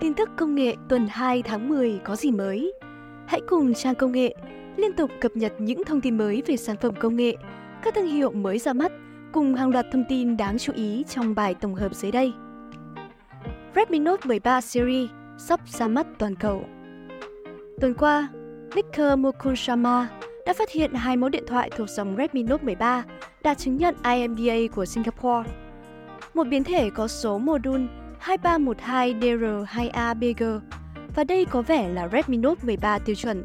Tin tức công nghệ tuần 2 tháng 10 có gì mới? Hãy cùng trang công nghệ liên tục cập nhật những thông tin mới về sản phẩm công nghệ, các thương hiệu mới ra mắt cùng hàng loạt thông tin đáng chú ý trong bài tổng hợp dưới đây. Redmi Note 13 series sắp ra mắt toàn cầu. Tuần qua, Nicker Mukushama đã phát hiện hai mẫu điện thoại thuộc dòng Redmi Note 13 đạt chứng nhận IMDA của Singapore. Một biến thể có số module 2312DR2ABG và đây có vẻ là Redmi Note 13 tiêu chuẩn.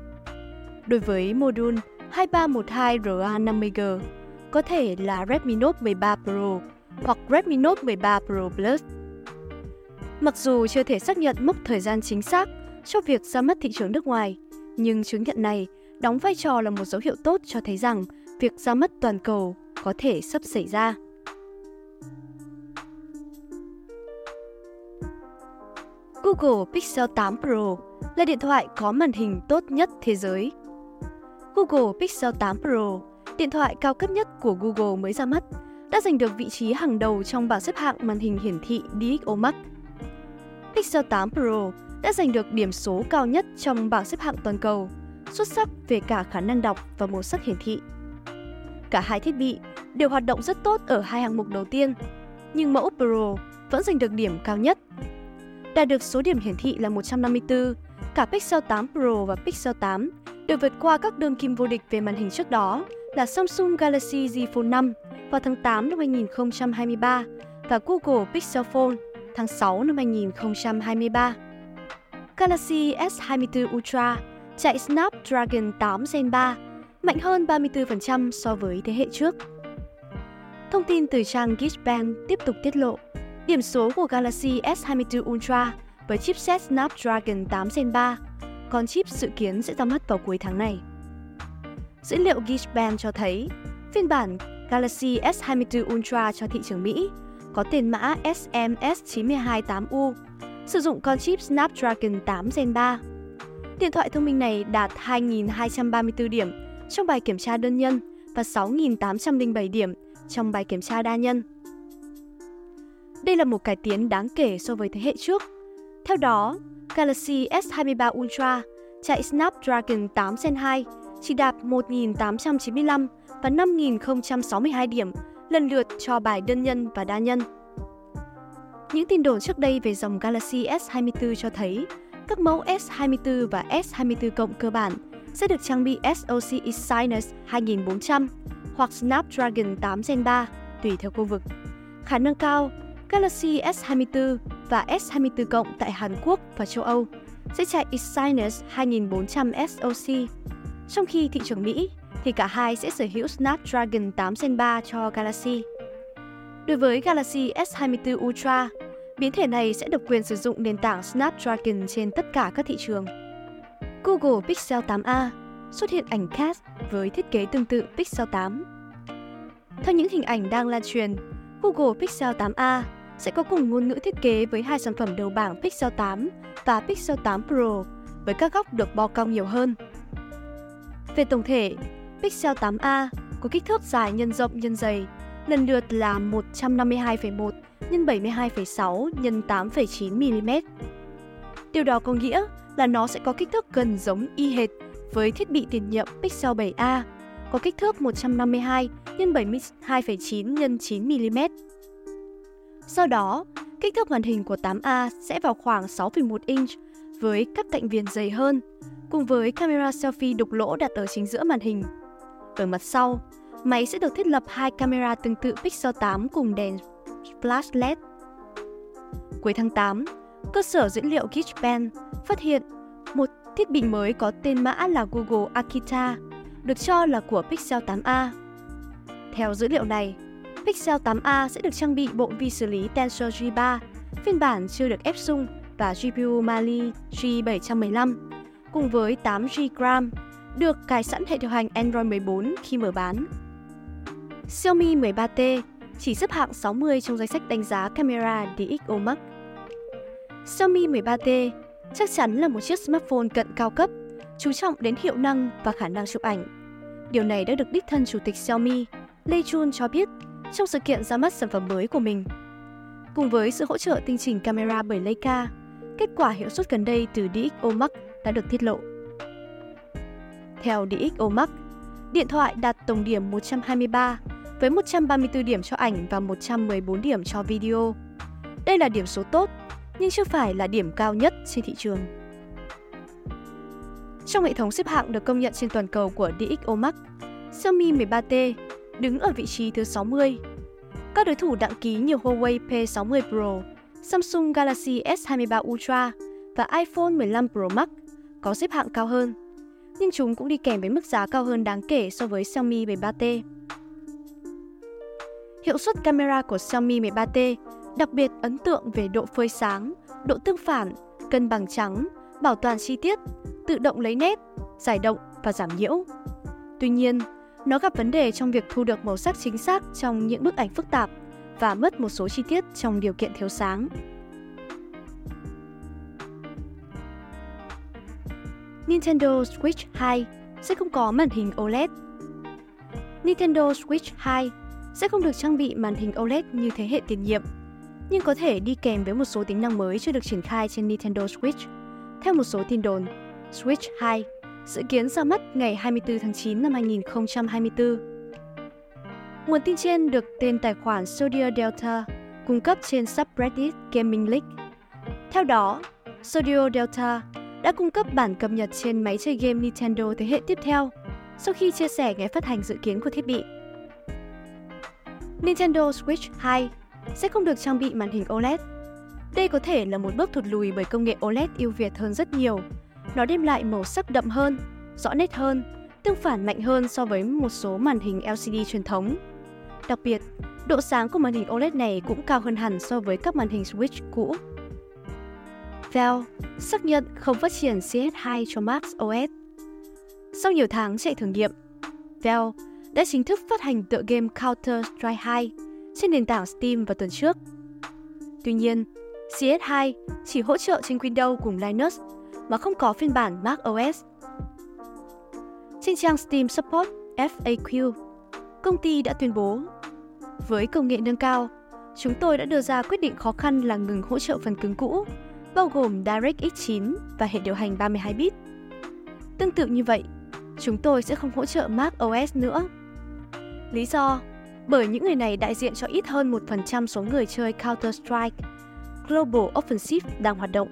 Đối với module 2312RA50G, có thể là Redmi Note 13 Pro hoặc Redmi Note 13 Pro Plus. Mặc dù chưa thể xác nhận mốc thời gian chính xác cho việc ra mắt thị trường nước ngoài, nhưng chứng nhận này đóng vai trò là một dấu hiệu tốt cho thấy rằng việc ra mắt toàn cầu có thể sắp xảy ra. Google Pixel 8 Pro là điện thoại có màn hình tốt nhất thế giới. Google Pixel 8 Pro, điện thoại cao cấp nhất của Google mới ra mắt, đã giành được vị trí hàng đầu trong bảng xếp hạng màn hình hiển thị DxOMark. Pixel 8 Pro đã giành được điểm số cao nhất trong bảng xếp hạng toàn cầu, xuất sắc về cả khả năng đọc và màu sắc hiển thị. Cả hai thiết bị đều hoạt động rất tốt ở hai hạng mục đầu tiên, nhưng mẫu Pro vẫn giành được điểm cao nhất đạt được số điểm hiển thị là 154. Cả Pixel 8 Pro và Pixel 8 đều vượt qua các đương kim vô địch về màn hình trước đó là Samsung Galaxy Z Fold 5 vào tháng 8 năm 2023 và Google Pixel Phone tháng 6 năm 2023. Galaxy S24 Ultra chạy Snapdragon 8 Gen 3, mạnh hơn 34% so với thế hệ trước. Thông tin từ trang Geekbench tiếp tục tiết lộ, Điểm số của Galaxy S24 Ultra với chipset Snapdragon 8 Gen 3, con chip dự kiến sẽ ra mắt vào cuối tháng này. Dữ liệu Geekbench cho thấy, phiên bản Galaxy S24 Ultra cho thị trường Mỹ có tên mã SMS928U, sử dụng con chip Snapdragon 8 Gen 3. Điện thoại thông minh này đạt 2.234 điểm trong bài kiểm tra đơn nhân và 6.807 điểm trong bài kiểm tra đa nhân. Đây là một cải tiến đáng kể so với thế hệ trước. Theo đó, Galaxy S23 Ultra chạy Snapdragon 8 Gen 2 chỉ đạt 1.895 và 5.062 điểm lần lượt cho bài đơn nhân và đa nhân. Những tin đồn trước đây về dòng Galaxy S24 cho thấy các mẫu S24 và S24 cộng cơ bản sẽ được trang bị SoC Exynos 2400 hoặc Snapdragon 8 Gen 3 tùy theo khu vực. Khả năng cao, Galaxy S24 và S24 cộng tại Hàn Quốc và châu Âu sẽ chạy Exynos 2400 SoC, trong khi thị trường Mỹ thì cả hai sẽ sở hữu Snapdragon 8 Gen 3 cho Galaxy. Đối với Galaxy S24 Ultra, biến thể này sẽ được quyền sử dụng nền tảng Snapdragon trên tất cả các thị trường. Google Pixel 8a xuất hiện ảnh cast với thiết kế tương tự Pixel 8. Theo những hình ảnh đang lan truyền, Google Pixel 8a sẽ có cùng ngôn ngữ thiết kế với hai sản phẩm đầu bảng Pixel 8 và Pixel 8 Pro với các góc được bo cong nhiều hơn. Về tổng thể, Pixel 8a có kích thước dài nhân rộng nhân dày, lần lượt là 152,1 x 72,6 x 8,9 mm. Điều đó có nghĩa là nó sẽ có kích thước gần giống y hệt với thiết bị tiền nhiệm Pixel 7a có kích thước 152 x 72,9 x 9 mm sau đó, kích thước màn hình của 8A sẽ vào khoảng 6,1 inch với các cạnh viền dày hơn, cùng với camera selfie đục lỗ đặt ở chính giữa màn hình. Ở mặt sau, máy sẽ được thiết lập hai camera tương tự Pixel 8 cùng đèn flash LED. Cuối tháng 8, cơ sở dữ liệu Geekbench phát hiện một thiết bị mới có tên mã là Google Akita, được cho là của Pixel 8a. Theo dữ liệu này, Pixel 8a sẽ được trang bị bộ vi xử lý Tensor G3, phiên bản chưa được ép sung và GPU Mali G715, cùng với 8GB RAM, được cài sẵn hệ điều hành Android 14 khi mở bán. Xiaomi 13T chỉ xếp hạng 60 trong danh sách đánh giá camera DxO Max. Xiaomi 13T chắc chắn là một chiếc smartphone cận cao cấp, chú trọng đến hiệu năng và khả năng chụp ảnh. Điều này đã được đích thân chủ tịch Xiaomi, Lei Chun cho biết trong sự kiện ra mắt sản phẩm mới của mình. Cùng với sự hỗ trợ tinh chỉnh camera bởi Leica, Kết quả hiệu suất gần đây từ DxO Max đã được tiết lộ. Theo DxO Max, điện thoại đạt tổng điểm 123 với 134 điểm cho ảnh và 114 điểm cho video. Đây là điểm số tốt, nhưng chưa phải là điểm cao nhất trên thị trường. Trong hệ thống xếp hạng được công nhận trên toàn cầu của DxOMark, Xiaomi 13T đứng ở vị trí thứ 60. Các đối thủ đăng ký như Huawei P60 Pro, Samsung Galaxy S23 Ultra và iPhone 15 Pro Max có xếp hạng cao hơn, nhưng chúng cũng đi kèm với mức giá cao hơn đáng kể so với Xiaomi 13T. Hiệu suất camera của Xiaomi 13T đặc biệt ấn tượng về độ phơi sáng, độ tương phản, cân bằng trắng, bảo toàn chi tiết, tự động lấy nét, giải động và giảm nhiễu. Tuy nhiên, nó gặp vấn đề trong việc thu được màu sắc chính xác trong những bức ảnh phức tạp và mất một số chi tiết trong điều kiện thiếu sáng. Nintendo Switch 2 sẽ không có màn hình OLED. Nintendo Switch 2 sẽ không được trang bị màn hình OLED như thế hệ tiền nhiệm, nhưng có thể đi kèm với một số tính năng mới chưa được triển khai trên Nintendo Switch. Theo một số tin đồn, Switch 2 dự kiến ra mắt ngày 24 tháng 9 năm 2024. Nguồn tin trên được tên tài khoản Sodia Delta cung cấp trên subreddit Gaming League. Theo đó, Sodio Delta đã cung cấp bản cập nhật trên máy chơi game Nintendo thế hệ tiếp theo sau khi chia sẻ ngày phát hành dự kiến của thiết bị. Nintendo Switch 2 sẽ không được trang bị màn hình OLED. Đây có thể là một bước thụt lùi bởi công nghệ OLED ưu việt hơn rất nhiều nó đem lại màu sắc đậm hơn, rõ nét hơn, tương phản mạnh hơn so với một số màn hình LCD truyền thống. Đặc biệt, độ sáng của màn hình OLED này cũng cao hơn hẳn so với các màn hình Switch cũ. Valve xác nhận không phát triển CS2 cho Mac OS. Sau nhiều tháng chạy thử nghiệm, Valve đã chính thức phát hành tựa game Counter-Strike 2 trên nền tảng Steam vào tuần trước. Tuy nhiên, CS2 chỉ hỗ trợ trên Windows cùng Linux mà không có phiên bản Mac OS. Trên trang Steam Support FAQ, công ty đã tuyên bố Với công nghệ nâng cao, chúng tôi đã đưa ra quyết định khó khăn là ngừng hỗ trợ phần cứng cũ, bao gồm DirectX 9 và hệ điều hành 32 bit. Tương tự như vậy, chúng tôi sẽ không hỗ trợ Mac OS nữa. Lý do bởi những người này đại diện cho ít hơn 1% số người chơi Counter-Strike Global Offensive đang hoạt động.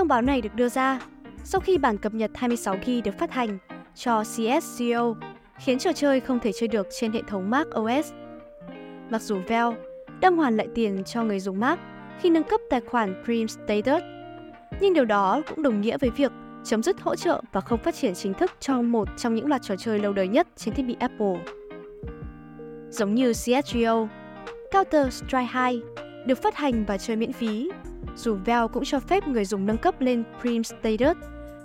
Thông báo này được đưa ra sau khi bản cập nhật 26GB được phát hành cho CSGO, khiến trò chơi không thể chơi được trên hệ thống Mac OS. Mặc dù Valve đang hoàn lại tiền cho người dùng Mac khi nâng cấp tài khoản Dream Status, nhưng điều đó cũng đồng nghĩa với việc chấm dứt hỗ trợ và không phát triển chính thức cho một trong những loạt trò chơi lâu đời nhất trên thiết bị Apple. Giống như CSGO, Counter-Strike 2 được phát hành và chơi miễn phí dù Valve cũng cho phép người dùng nâng cấp lên Prime Status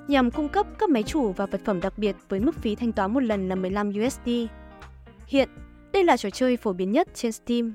nhằm cung cấp các máy chủ và vật phẩm đặc biệt với mức phí thanh toán một lần là 15 USD. Hiện, đây là trò chơi phổ biến nhất trên Steam